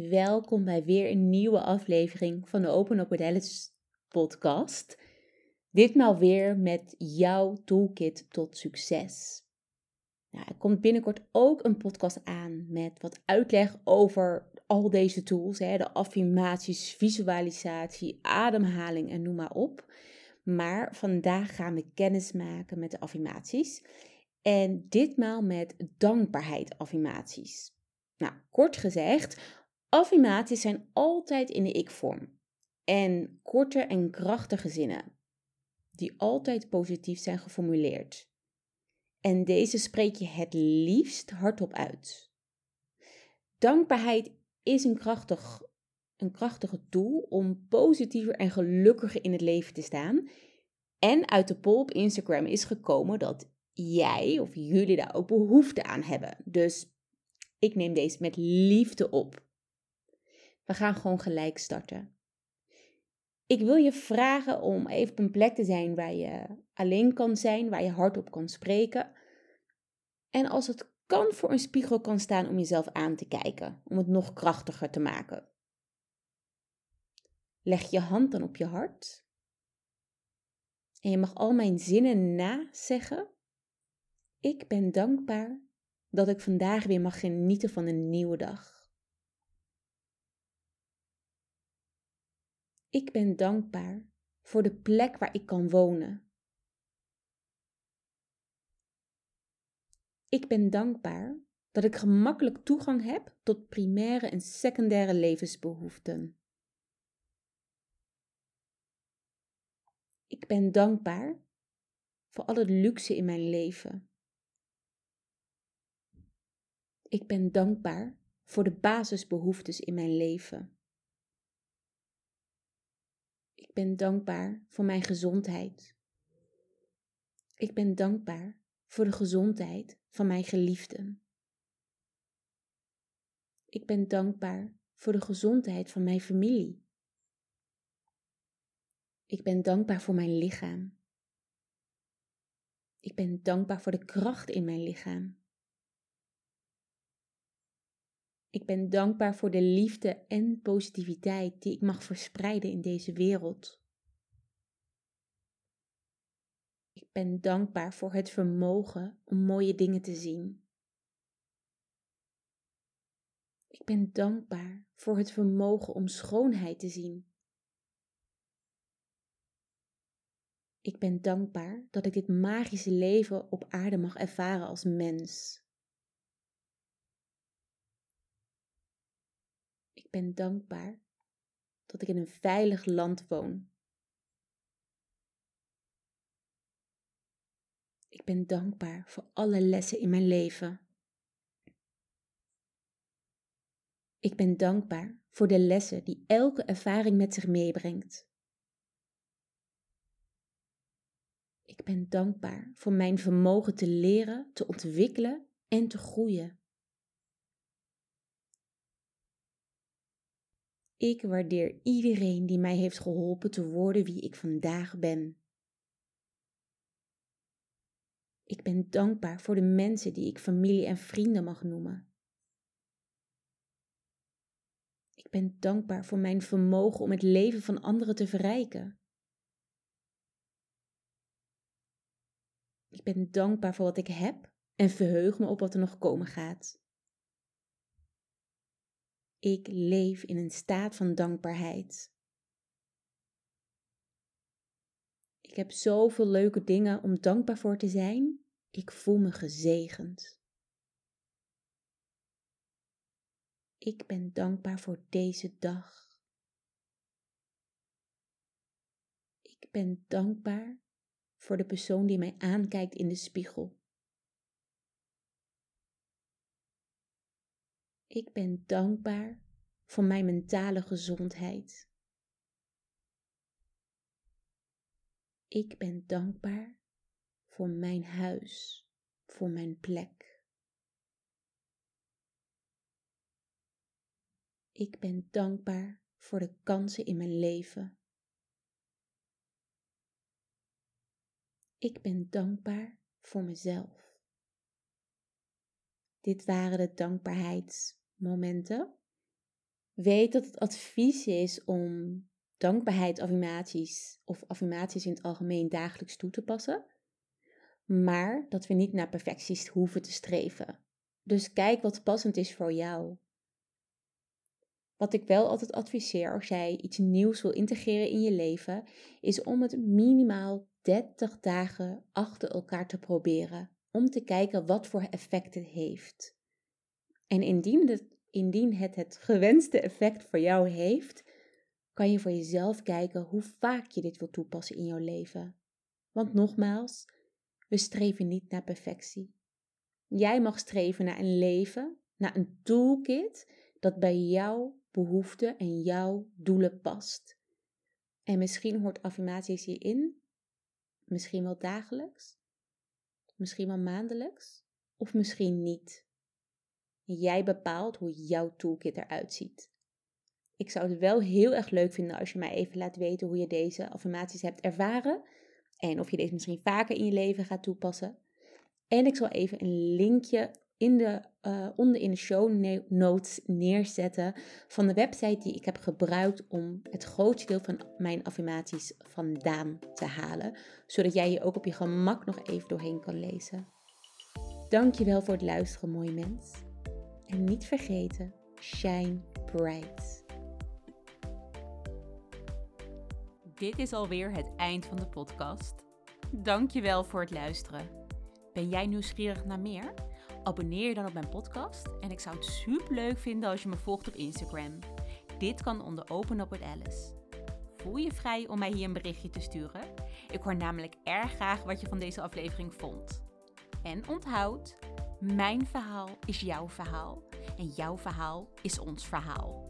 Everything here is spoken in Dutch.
welkom bij weer een nieuwe aflevering van de Open Up with podcast. Ditmaal weer met jouw toolkit tot succes. Nou, er komt binnenkort ook een podcast aan met wat uitleg over al deze tools. Hè, de affirmaties, visualisatie, ademhaling en noem maar op. Maar vandaag gaan we kennis maken met de affirmaties. En ditmaal met dankbaarheid affirmaties. Nou, kort gezegd, affirmaties zijn altijd in de ik-vorm. En korte en krachtige zinnen, die altijd positief zijn geformuleerd. En deze spreek je het liefst hardop uit. Dankbaarheid is een, krachtig, een krachtige tool om positiever en gelukkiger in het leven te staan. En uit de poll op Instagram is gekomen dat jij of jullie daar ook behoefte aan hebben. Dus ik neem deze met liefde op. We gaan gewoon gelijk starten. Ik wil je vragen om even op een plek te zijn waar je alleen kan zijn, waar je hardop kan spreken. En als het kan, voor een spiegel kan staan om jezelf aan te kijken, om het nog krachtiger te maken. Leg je hand dan op je hart. En je mag al mijn zinnen nazeggen. Ik ben dankbaar dat ik vandaag weer mag genieten van een nieuwe dag. Ik ben dankbaar voor de plek waar ik kan wonen. Ik ben dankbaar dat ik gemakkelijk toegang heb tot primaire en secundaire levensbehoeften. Ik ben dankbaar voor al het luxe in mijn leven. Ik ben dankbaar voor de basisbehoeftes in mijn leven. Ben dankbaar voor mijn gezondheid. Ik ben dankbaar voor de gezondheid van mijn geliefden. Ik ben dankbaar voor de gezondheid van mijn familie. Ik ben dankbaar voor mijn lichaam. Ik ben dankbaar voor de kracht in mijn lichaam. Ik ben dankbaar voor de liefde en positiviteit die ik mag verspreiden in deze wereld. Ik ben dankbaar voor het vermogen om mooie dingen te zien. Ik ben dankbaar voor het vermogen om schoonheid te zien. Ik ben dankbaar dat ik dit magische leven op aarde mag ervaren als mens. Ik ben dankbaar dat ik in een veilig land woon. Ik ben dankbaar voor alle lessen in mijn leven. Ik ben dankbaar voor de lessen die elke ervaring met zich meebrengt. Ik ben dankbaar voor mijn vermogen te leren, te ontwikkelen en te groeien. Ik waardeer iedereen die mij heeft geholpen te worden wie ik vandaag ben. Ik ben dankbaar voor de mensen die ik familie en vrienden mag noemen. Ik ben dankbaar voor mijn vermogen om het leven van anderen te verrijken. Ik ben dankbaar voor wat ik heb en verheug me op wat er nog komen gaat. Ik leef in een staat van dankbaarheid. Ik heb zoveel leuke dingen om dankbaar voor te zijn. Ik voel me gezegend. Ik ben dankbaar voor deze dag. Ik ben dankbaar voor de persoon die mij aankijkt in de spiegel. Ik ben dankbaar voor mijn mentale gezondheid. Ik ben dankbaar voor mijn huis, voor mijn plek. Ik ben dankbaar voor de kansen in mijn leven. Ik ben dankbaar voor mezelf. Dit waren de dankbaarheidsmomenten. Weet dat het advies is om dankbaarheid affirmaties of affirmaties in het algemeen dagelijks toe te passen, maar dat we niet naar perfecties hoeven te streven. Dus kijk wat passend is voor jou. Wat ik wel altijd adviseer als jij iets nieuws wil integreren in je leven, is om het minimaal 30 dagen achter elkaar te proberen. Om te kijken wat voor effect het heeft. En indien het, indien het het gewenste effect voor jou heeft, kan je voor jezelf kijken hoe vaak je dit wil toepassen in jouw leven. Want nogmaals, we streven niet naar perfectie. Jij mag streven naar een leven, naar een toolkit dat bij jouw behoeften en jouw doelen past. En misschien hoort affirmaties hierin, misschien wel dagelijks, misschien wel maandelijks, of misschien niet. Jij bepaalt hoe jouw toolkit eruit ziet. Ik zou het wel heel erg leuk vinden als je mij even laat weten hoe je deze affirmaties hebt ervaren. En of je deze misschien vaker in je leven gaat toepassen. En ik zal even een linkje in de, uh, onder in de show notes neerzetten van de website die ik heb gebruikt om het grootste deel van mijn affirmaties vandaan te halen. Zodat jij je ook op je gemak nog even doorheen kan lezen. Dankjewel voor het luisteren, mooi mens. En niet vergeten, shine bright. Dit is alweer het eind van de podcast. Dankjewel voor het luisteren. Ben jij nieuwsgierig naar meer? Abonneer je dan op mijn podcast en ik zou het super leuk vinden als je me volgt op Instagram. Dit kan onder Open Up with Alice. Voel je vrij om mij hier een berichtje te sturen? Ik hoor namelijk erg graag wat je van deze aflevering vond. En onthoud, mijn verhaal is jouw verhaal en jouw verhaal is ons verhaal.